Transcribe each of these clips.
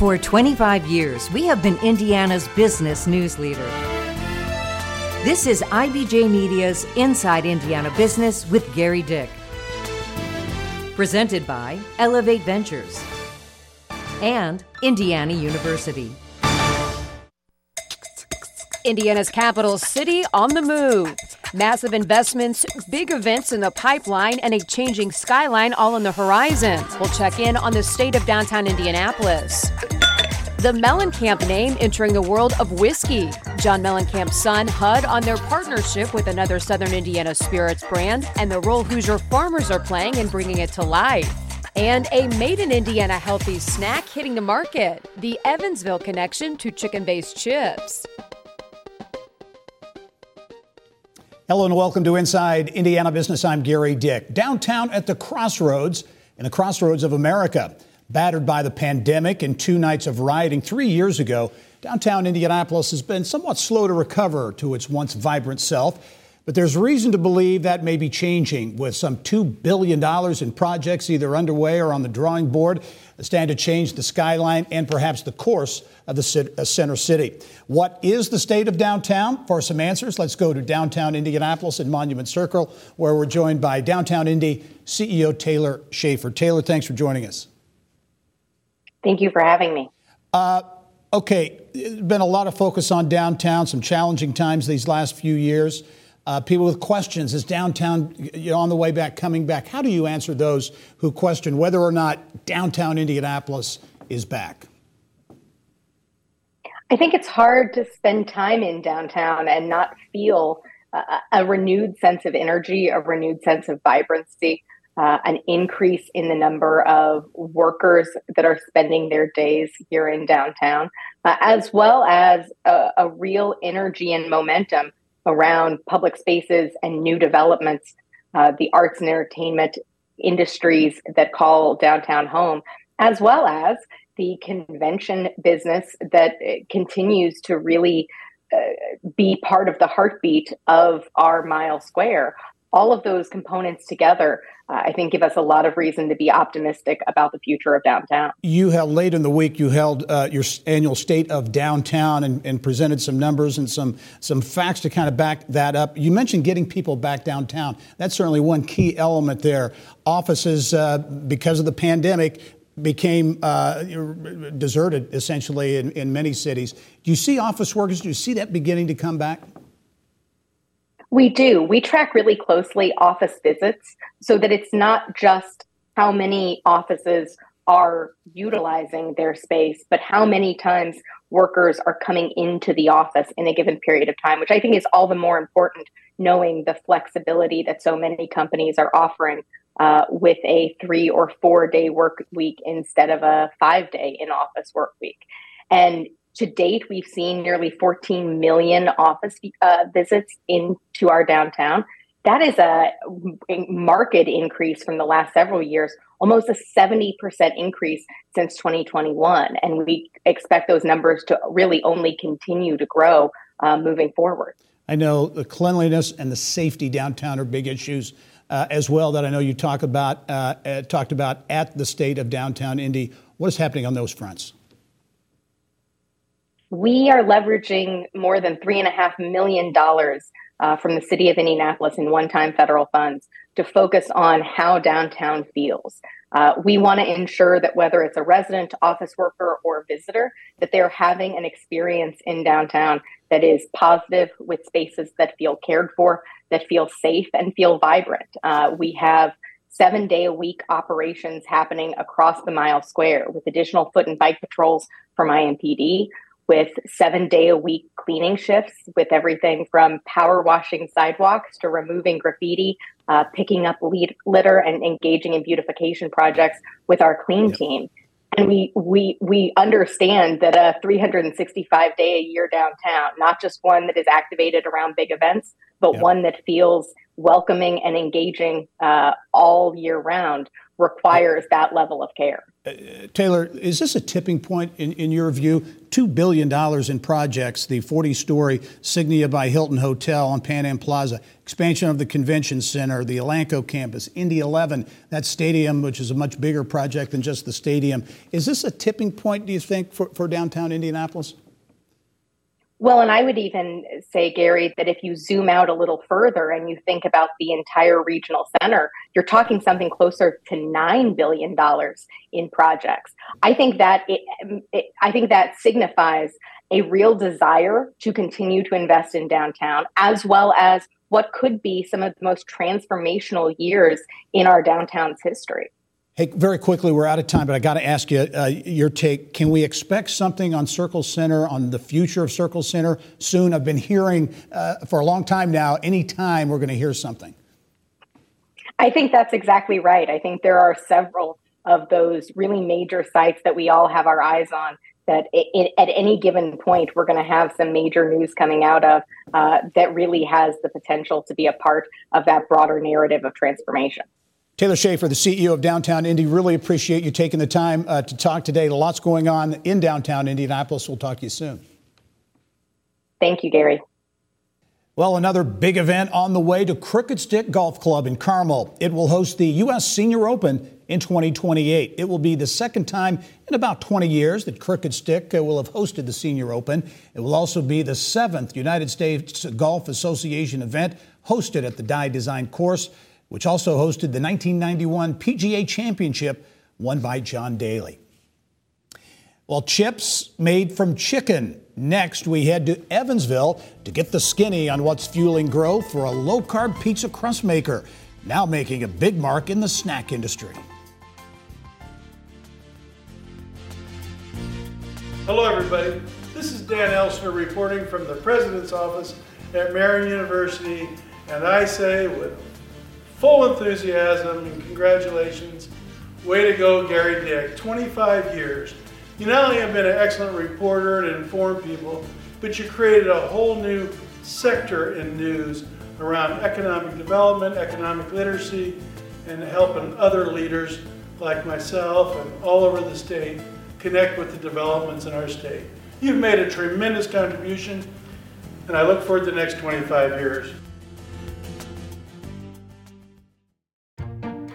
For 25 years, we have been Indiana's business news leader. This is IBJ Media's Inside Indiana Business with Gerry Dick. Presented by Elevate Ventures and Indiana University. Indiana's capital city on the move. Massive investments, big events in the pipeline, and a changing skyline all on the horizon. We'll check in on the state of downtown Indianapolis. The Mellencamp name entering the world of whiskey. John Mellencamp's son, Hud, on their partnership with another Southern Indiana Spirits brand, and the role Hoosier farmers are playing in bringing it to life. And a made in Indiana healthy snack hitting the market the Evansville connection to chicken based chips. Hello and welcome to Inside Indiana Business. I'm Gerry Dick. Downtown at the crossroads, in the crossroads of America. Battered by the pandemic and two nights of rioting three years ago, downtown Indianapolis has been somewhat slow to recover to its once vibrant self. But there's reason to believe that may be changing with some $2 billion in projects either underway or on the drawing board stand to change the skyline and perhaps the course of the uh, center city. What is the state of downtown? For some answers, let's go to downtown Indianapolis and Monument Circle, where we're joined by Downtown Indy CEO Taylor Schaffer. Taylor, thanks for joining us. Thank you for having me. Uh, okay, there's been a lot of focus on downtown, some challenging times these last few years. Uh, people with questions is downtown you know, on the way back, coming back? How do you answer those who question whether or not downtown Indianapolis is back? I think it's hard to spend time in downtown and not feel a, a renewed sense of energy, a renewed sense of vibrancy, uh, an increase in the number of workers that are spending their days here in downtown, uh, as well as a, a real energy and momentum around public spaces and new developments, uh, the arts and entertainment industries that call downtown home, as well as the convention business that uh, continues to really uh, be part of the heartbeat of our mile square all of those components together, uh, I think, give us a lot of reason to be optimistic about the future of downtown. You held late in the week. You held uh, your annual state of downtown and, and, presented some numbers and some some facts to kind of back that up. You mentioned getting people back downtown. That's certainly one key element there. Offices, uh, because of the pandemic, became uh, deserted essentially in, in many cities. Do you see office workers? Do you see that beginning to come back? We do. We track really closely office visits so that it's not just how many offices are utilizing their space, but how many times workers are coming into the office in a given period of time, which I think is all the more important knowing the flexibility that so many companies are offering uh, with a three or four day work week instead of a five day in office work week. And to date, we've seen nearly 14 million office uh, visits into our downtown. That is a, market increase from the last several years, almost a 70% increase since 2021. And we expect those numbers to really only continue to grow uh, moving forward. I know the cleanliness and the safety downtown are big issues uh, as well that I know you talk about uh, uh talked about at the state of downtown Indy. What is happening on those fronts? We are leveraging more than $3.5 million uh, from the city of Indianapolis in one time federal funds to focus on how downtown feels. Uh, we want to ensure that whether it's a resident, office worker, or visitor, that they're having an experience in downtown that is positive with spaces that feel cared for, that feel safe, and feel vibrant. Uh, we have seven day a week operations happening across the mile square with additional foot and bike patrols from IMPD with seven day a week cleaning shifts with everything from power washing sidewalks to removing graffiti, uh, picking up lead, litter, and engaging in beautification projects with our clean team. And we we we understand that a 365 day a year downtown, not just one that is activated around big events, but one that feels welcoming and engaging uh, all year round, requires that level of care. Taylor, is this a tipping point in, in your view? $2 billion in projects, the 40 story Signia by Hilton Hotel on Pan Am Plaza, expansion of the convention center, the Elanco campus, Indy 11, that stadium, which is a much bigger project than just the stadium. Is this a tipping point, do you think, for, for downtown Indianapolis? Well, and I would even say, Gerry, that if you zoom out a little further and you think about the entire regional center, you're talking something closer to $9 billion in projects. I think that it, um, it, I think that signifies a real desire to continue to invest in downtown, as well as what could be some of the most transformational years in our downtown's history. Hey, very quickly, we're out of time, but I got to ask you uh, your take. Can we expect something on Circle Center, on the future of Circle Center soon? I've been hearing uh, for a long time now, anytime we're going to hear something. I think that's exactly right. I think there are several of those really major sites that we all have our eyes on that it, it, at any given point we're going to have some major news coming out of uh, that really has the potential to be a part of that broader narrative of transformation. Taylor Schaffer, the CEO of Downtown Indy, really appreciate you taking the time uh, to talk today. Lots going on in downtown Indianapolis. We'll talk to you soon. Thank you, Gerry. Well, another big event on the way to Crooked Stick Golf Club in Carmel. It will host the U.S. Senior Open in 2028. It will be the second time in about 20 years that Crooked Stick uh, will have hosted the Senior Open. It will also be the seventh United States Golf Association event hosted at the Dye Design course which also hosted the 1991 PGA Championship won by John Daly. Well, chips made from chicken. Next, we head to Evansville to get the skinny on what's fueling growth for a low carb pizza crust maker, now making a big mark in the snack industry. Hello, everybody. This is Dan Elsener reporting from the President's Office at Marian University, and I say with full enthusiasm and congratulations. Way to go, Gerry Dick. 25 years. You not only have been an excellent reporter and informed people, but you created a whole new sector in news around economic development, economic literacy, and helping other leaders like myself and all over the state connect with the developments in our state. You've made a tremendous contribution, and I look forward to the next 25 years.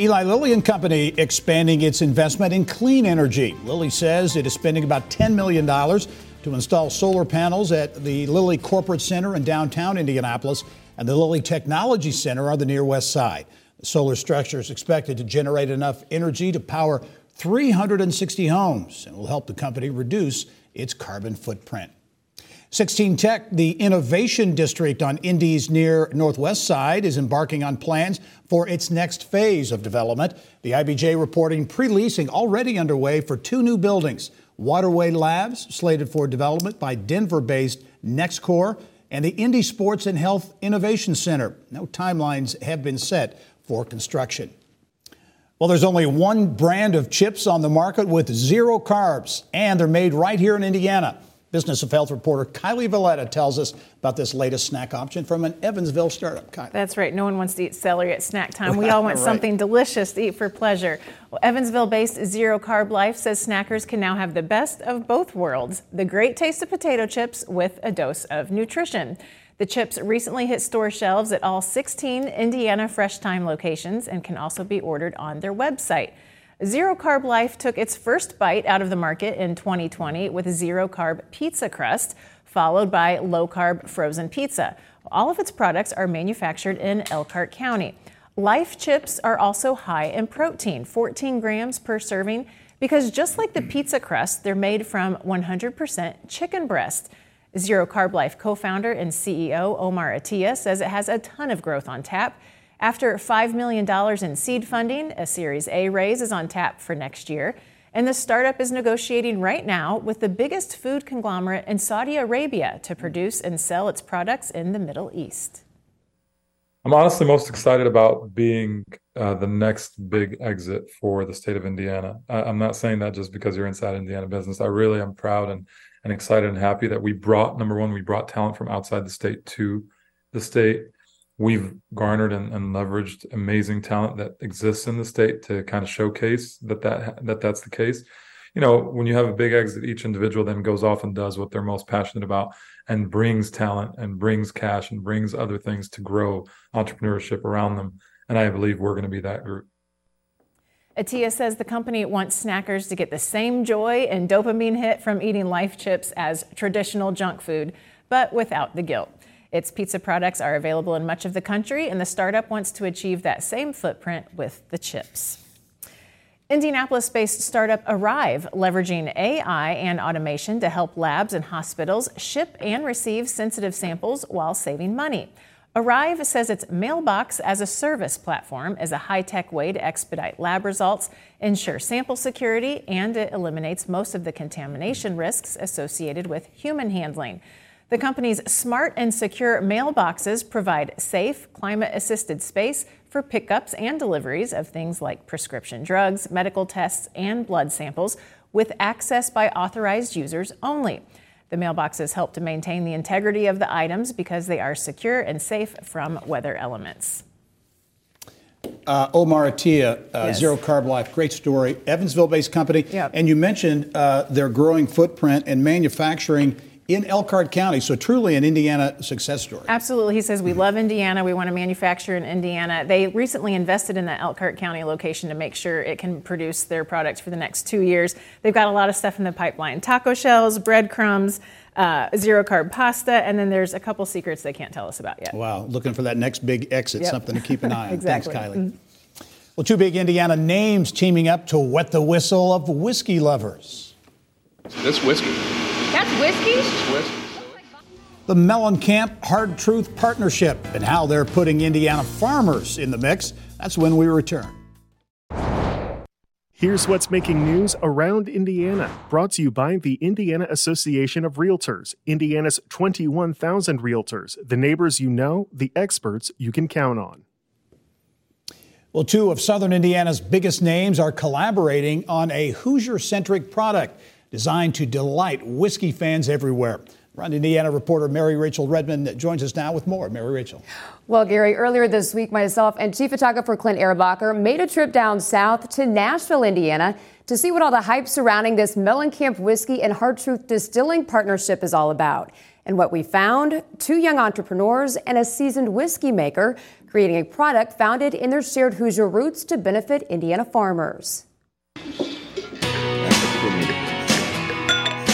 Eli Lilly and Company expanding its investment in clean energy. Lilly says it is spending about $10 million to install solar panels at the Lilly Corporate Center in downtown Indianapolis and the Lilly Technology Center on the near west side. The solar structure is expected to generate enough energy to power 360 homes and will help the company reduce its carbon footprint. 16 Tech, the innovation district on Indy's near northwest side, is embarking on plans for its next phase of development. The IBJ reporting pre leasing already underway for two new buildings Waterway Labs, slated for development by Denver based NexCore, and the Indy Sports and Health Innovation Center. No timelines have been set for construction. Well, there's only one brand of chips on the market with zero carbs, and they're made right here in Indiana. Business of Health reporter Kylie Veleta tells us about this latest snack option from an Evansville startup. Kylie. That's right. No one wants to eat celery at snack time. We all want right. something delicious to eat for pleasure. Well, Evansville based Zero Carb Life says snackers can now have the best of both worlds the great taste of potato chips with a dose of nutrition. The chips recently hit store shelves at all 16 Indiana Fresh Thyme locations and can also be ordered on their website. Zero Carb Life took its first bite out of the market in 2020 with zero carb pizza crust, followed by low carb frozen pizza. All of its products are manufactured in Elkhart County. Life chips are also high in protein, 14 grams per serving, because just like the pizza crust, they're made from 100% chicken breast. Zero Carb Life co founder and CEO Omar Atiya says it has a ton of growth on tap After $5 million in seed funding, a Series A raise is on tap for next year. And the startup is negotiating right now with the biggest food conglomerate in Saudi Arabia to produce and sell its products in the Middle East. I'm honestly most excited about being uh, the next big exit for the state of Indiana. I, am not saying that just because you're inside Indiana business. I really am proud and, and excited and happy that we brought, number one, we brought talent from outside the state to the state. We've garnered and, and leveraged amazing talent that exists in the state to kind of showcase that, that that that's the case. You know, when you have a big exit, each individual then goes off and does what they're most passionate about and brings talent and brings cash and brings other things to grow entrepreneurship around them. And I believe we're going to be that group. Atiya says the company wants snackers to get the same joy and dopamine hit from eating life chips as traditional junk food, but without the guilt. Its pizza products are available in much of the country, and the startup wants to achieve that same footprint with the chips. Indianapolis based startup Arrive, leveraging AI and automation to help labs and hospitals ship and receive sensitive samples while saving money. Arrive says its mailbox as a service platform is a high tech way to expedite lab results, ensure sample security, and it eliminates most of the contamination risks associated with human handling. The company's smart and secure mailboxes provide safe, climate assisted space for pickups and deliveries of things like prescription drugs, medical tests, and blood samples with access by authorized users only. The mailboxes help to maintain the integrity of the items because they are secure and safe from weather elements. Uh, Omar Atia, uh, yes. Zero Carb Life, great story. Evansville based company. Yep. And you mentioned uh, their growing footprint and manufacturing in Elkhart County. So truly an Indiana success story. Absolutely. He says, We love Indiana. We want to manufacture in Indiana. They recently invested in the Elkhart County location to make sure it can produce their products for the next two years. They've got a lot of stuff in the pipeline taco shells, breadcrumbs. Uh, zero carb pasta, and then there's a couple secrets they can't tell us about yet. Wow, looking for that next big exit, yep. something to keep an eye on. exactly. Thanks, Kylie. Mm-hmm. Well, two big Indiana names teaming up to wet the whistle of whiskey lovers. This whiskey. That's whiskey? This is whiskey the Mellencamp Hard Truth Partnership and how they're putting Indiana farmers in the mix. That's when we return. Here's what's making news around Indiana, brought to you by the Indiana Association of Realtors, Indiana's 21,000 realtors, the neighbors you know, the experts you can count on. Well, two of Southern Indiana's biggest names are collaborating on a Hoosier centric product designed to delight whiskey fans everywhere. Run Indiana reporter Mary Rachel Redmond joins us now with more. Mary Rachel. Well, Gerry, earlier this week, myself and chief photographer Clint Erbacher made a trip down south to Nashville, Indiana, to see what all the hype surrounding this Mellencamp Whiskey and Hard Truth Distilling partnership is all about. And what we found two young entrepreneurs and a seasoned whiskey maker creating a product founded in their shared Hoosier roots to benefit Indiana farmers.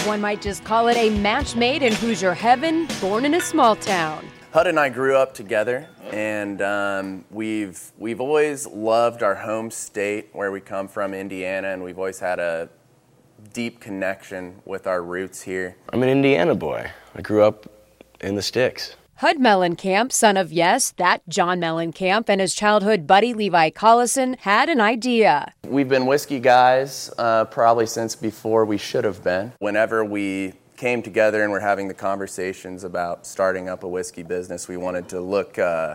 One might just call it a match made in Hoosier heaven, born in a small town. Hud and I grew up together, and um, we've we've always loved our home state where we come from, Indiana, and we've always had a deep connection with our roots here. I'm an Indiana boy. I grew up in the sticks. Hud Mellencamp, son of Yes, that John Mellencamp, and his childhood buddy Levi Collison had an idea. We've been whiskey guys uh, probably since before we should have been. Whenever we came together and were having the conversations about starting up a whiskey business, we wanted to look. Uh,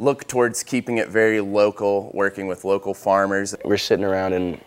look towards keeping it very local, working with local farmers. We're sitting around and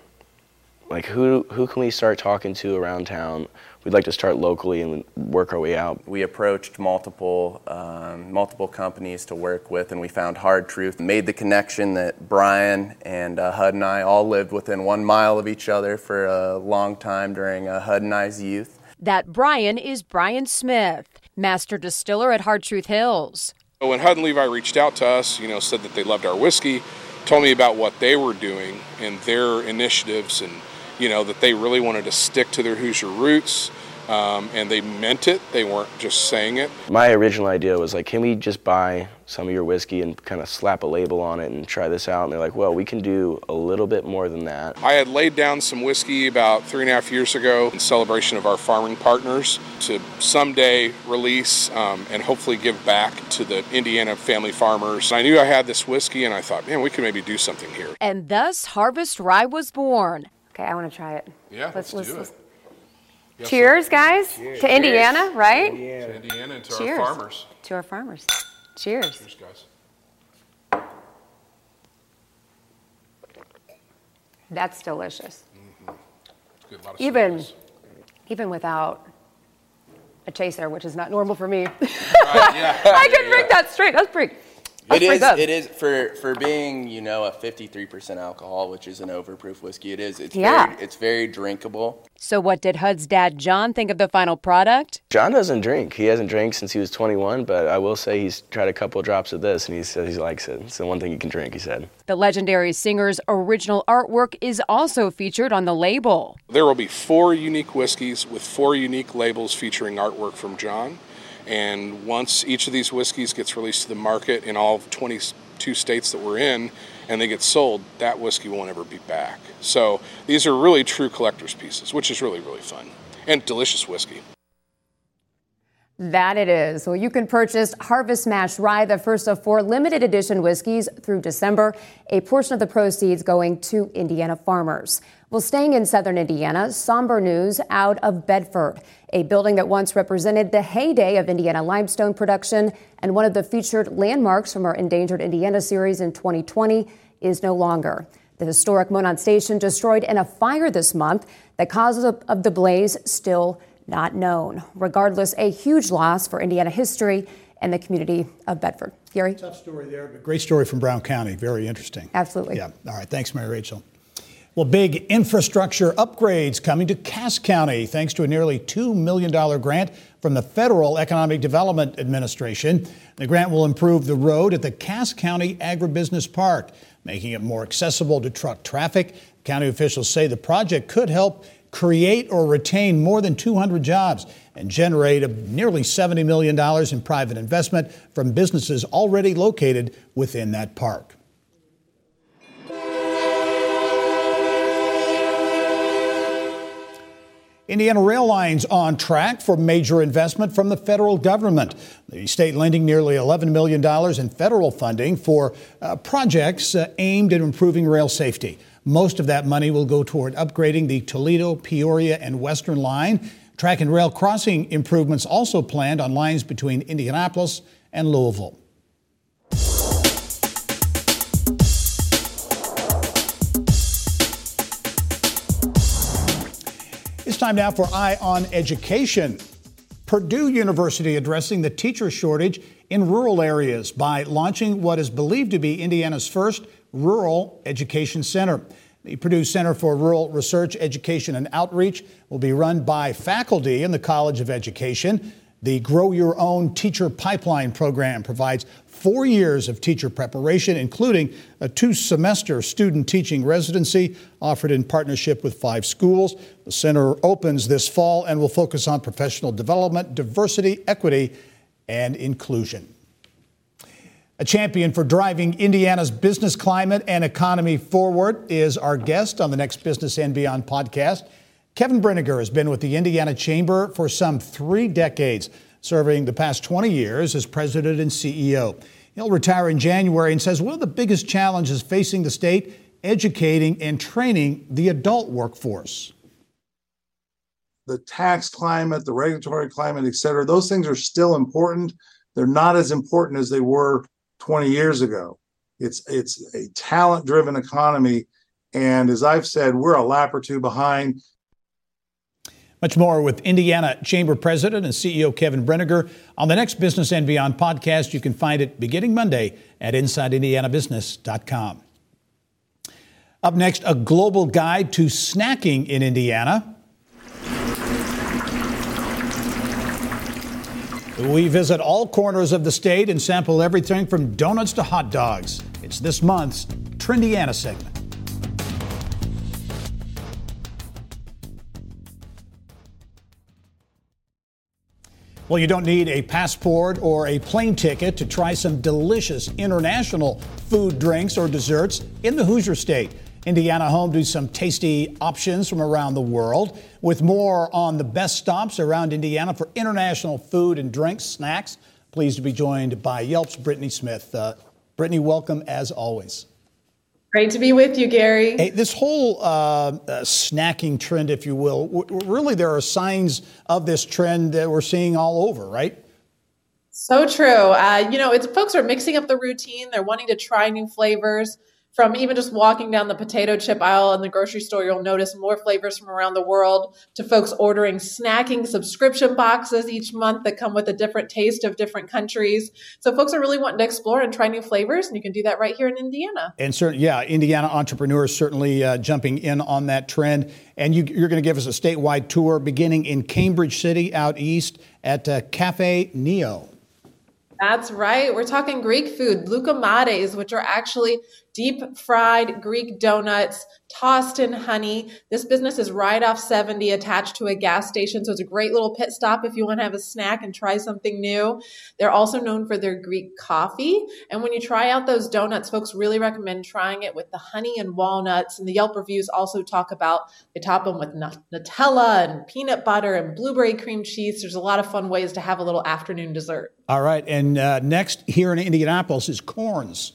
like who who can we start talking to around town we'd like to start locally and work our way out. We approached multiple um, multiple companies to work with, and we found Hard Truth. Made the connection that Brian and uh, Hud and I all lived within one mile of each other for a long time during uh, Hud and I's youth. That Brian is Brian Smith, master distiller at Hard Truth Hills. When Hud and Levi reached out to us, you know, said that they loved our whiskey, told me about what they were doing and their initiatives and you know, that they really wanted to stick to their Hoosier roots, um, and they meant it. They weren't just saying it. My original idea was like, can we just buy some of your whiskey and kind of slap a label on it and try this out? And they're like, well, we can do a little bit more than that. I had laid down some whiskey about three and a half years ago in celebration of our farming partners to someday release um, and hopefully give back to the Indiana family farmers. I knew I had this whiskey and I thought, man, we could maybe do something here. And thus, Harvest Rye was born. Okay, I want to try it. Yeah, let's, let's do it. Yes, Cheers, guys, Cheers. to Indiana, Cheers. right? To Indiana and to Cheers. our farmers. To our farmers. Cheers. Cheers, guys. That's delicious. Mm-hmm. Good, even, even without a chaser, which is not normal for me. Right, yeah. I can drink that straight. That's pretty. It is. It is for for being you know a 53% alcohol, which is an overproof whiskey. It is. It's Yeah. Very, it's very drinkable. So, what did Hud's dad, John, think of the final product? John doesn't drink. He hasn't drank since he was 21, but I will say he's tried a couple drops of this and he says he likes it. It's the one thing he can drink, he said. The legendary singer's original artwork is also featured on the label. There will be four unique whiskeys with four unique labels featuring artwork from John. And once each of these whiskeys gets released to the market in all 22 states that we're in, and they get sold, that whiskey won't ever be back. So these are really true collector's pieces, which is really, really fun. And delicious whiskey. That it is. Well, you can purchase Harvest Mash Rye, the first of four limited edition whiskeys through December. A portion of the proceeds going to Indiana farmers. Well, staying in southern Indiana, somber news out of Bedford, a building that once represented the heyday of Indiana limestone production and one of the featured landmarks from our Endangered Indiana series in 2020 is no longer. The historic Monon Station destroyed in a fire this month. The cause of, the blaze still not known. Regardless, a huge loss for Indiana history and the community of Bedford. Gerry? Tough story there, but great story from Brown County. Very interesting. Absolutely. Yeah. All right. Thanks, Mary Rachel. Well, big infrastructure upgrades coming to Cass County thanks to a nearly $2 million grant from the Federal Economic Development Administration. The grant will improve the road at the Cass County Agribusiness Park, making it more accessible to truck traffic. County officials say the project could help create or retain more than 200 jobs and generate nearly $70 million in private investment from businesses already located within that park. Indiana Rail Lines on track for major investment from the federal government. The state lending nearly $11 million in federal funding for uh, projects uh, aimed at improving rail safety. Most of that money will go toward upgrading the Toledo, Peoria, and Western line. Track and rail crossing improvements also planned on lines between Indianapolis and Louisville. Time now for Eye on Education. Purdue University addressing the teacher shortage in rural areas by launching what is believed to be Indiana's first rural education center. The Purdue Center for Rural Research, Education, and Outreach will be run by faculty in the College of Education. The Grow Your Own Teacher Pipeline program provides four years of teacher preparation, including a two semester student teaching residency offered in partnership with five schools. The center opens this fall and will focus on professional development, diversity, equity, and inclusion. A champion for driving Indiana's business climate and economy forward is our guest on the next Business and Beyond podcast. Kevin Brinegar has been with the Indiana Chamber for some three decades, serving the past 20 years as president and CEO. He'll retire in January and says one of the biggest challenges facing the state educating and training the adult workforce. The tax climate, the regulatory climate, et cetera, those things are still important. They're not as important as they were 20 years ago. It's it's a talent driven economy. And as I've said, we're a lap or two behind. Much more with Indiana Chamber President and CEO Kevin Brinegar on the next Business and Beyond podcast. You can find it beginning Monday at InsideIndianaBusiness.com. Up next, a global guide to snacking in Indiana. We visit all corners of the state and sample everything from donuts to hot dogs. It's this month's Trendiana segment. Well, you don't need a passport or a plane ticket to try some delicious international food, drinks, or desserts in the Hoosier State. Indiana home to some tasty options from around the world. With more on the best stops around Indiana for international food and drinks, snacks, pleased to be joined by Yelp's Brittany Smith. Uh, Brittany, welcome as always. Great to be with you, Gerry. Hey, this whole uh, uh, snacking trend, if you will, w- really there are signs of this trend that we're seeing all over, right? So true. Uh, you know, it's folks are mixing up the routine. They're wanting to try new flavors from even just walking down the potato chip aisle in the grocery store, you'll notice more flavors from around the world to folks ordering snacking subscription boxes each month that come with a different taste of different countries. So folks are really wanting to explore and try new flavors, and you can do that right here in Indiana. And certainly, yeah, Indiana entrepreneurs certainly uh, jumping in on that trend. And you, are going to give us a statewide tour beginning in Cambridge City out east at uh, Cafe Neo. That's right. We're talking Greek food, loukoumades, which are actually deep fried Greek donuts tossed in honey. This business is right off 70 attached to a gas station. So it's a great little pit stop if you want to have a snack and try something new. They're also known for their Greek coffee. And when you try out those donuts, folks really recommend trying it with the honey and walnuts. And the Yelp reviews also talk about they top them with Nutella and peanut butter and blueberry cream cheese. There's a lot of fun ways to have a little afternoon dessert. All right. And uh, next here in Indianapolis is Korns.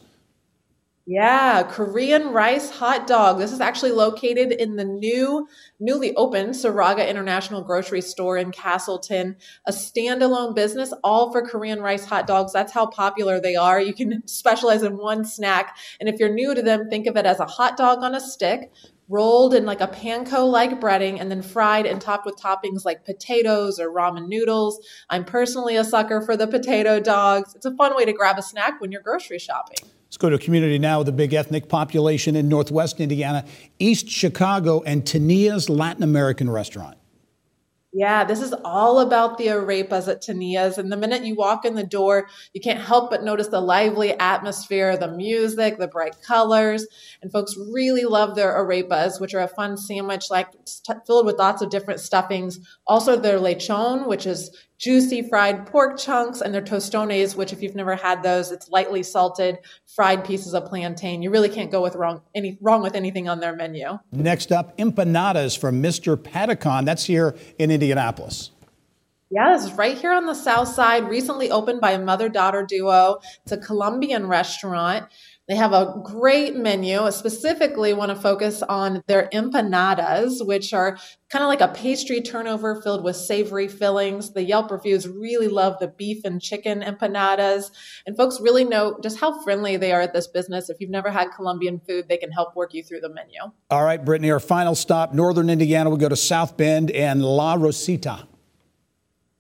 Yeah, Korean rice hot dog. This is actually located in the new, newly opened Saraga International Grocery Store in Castleton, a standalone business all for Korean rice hot dogs. That's how popular they are. You can specialize in one snack. And if you're new to them, think of it as a hot dog on a stick rolled in like a panko like breading and then fried and topped with toppings like potatoes or ramen noodles. I'm personally a sucker for the potato dogs. It's a fun way to grab a snack when you're grocery shopping. Let's go to a community now with a big ethnic population in Northwest Indiana, East Chicago, and Tania's Latin American restaurant. Yeah, this is all about the arepas at Tania's. And the minute you walk in the door, you can't help but notice the lively atmosphere, the music, the bright colors. And folks really love their arepas, which are a fun sandwich like filled with lots of different stuffings. Also their lechon, which is juicy fried pork chunks and their tostones, which if you've never had those, it's lightly salted fried pieces of plantain. You really can't go with wrong any wrong with anything on their menu. Next up, empanadas from Mr. Patacon. That's here in Indianapolis. Is right here on the south side, recently opened by a mother daughter duo. It's a Colombian restaurant. They have a great menu. I specifically want to focus on their empanadas, which are kind of like a pastry turnover filled with savory fillings. The Yelp reviews really love the beef and chicken empanadas. And folks really know just how friendly they are at this business. If you've never had Colombian food, they can help work you through the menu. All right, Brittany, our final stop, Northern Indiana. We go to South Bend and La Rosita.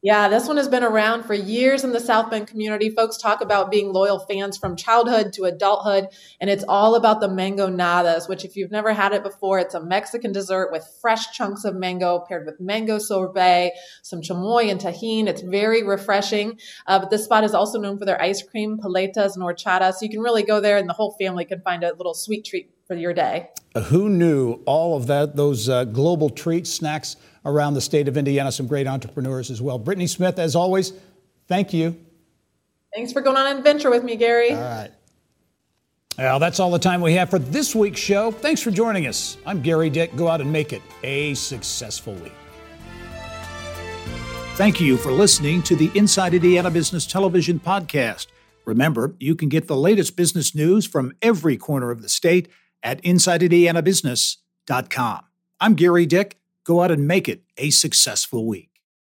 Yeah, this one has been around for years in the South Bend community. Folks talk about being loyal fans from childhood to adulthood, and it's all about the mangonadas, which, if you've never had it before, it's a Mexican dessert with fresh chunks of mango paired with mango sorbet, some chamoy and Tajín. It's very refreshing. Uh, but this spot is also known for their ice cream, paletas, and horchata. So you can really go there, and the whole family can find a little sweet treat for your day. Who knew all of that? Those uh, global treats, snacks around the state of Indiana, some great entrepreneurs as well. Brittany Smith, as always, thank you. Thanks for going on an adventure with me, Gerry. All right. Well, that's all the time we have for this week's show. Thanks for joining us. I'm Gerry Dick. Go out and make it a successful week. Thank you for listening to the Inside Indiana Business Television podcast. Remember, you can get the latest business news from every corner of the state at InsideIndianaBusiness.com. I'm Gerry Dick. Go out and make it a successful week.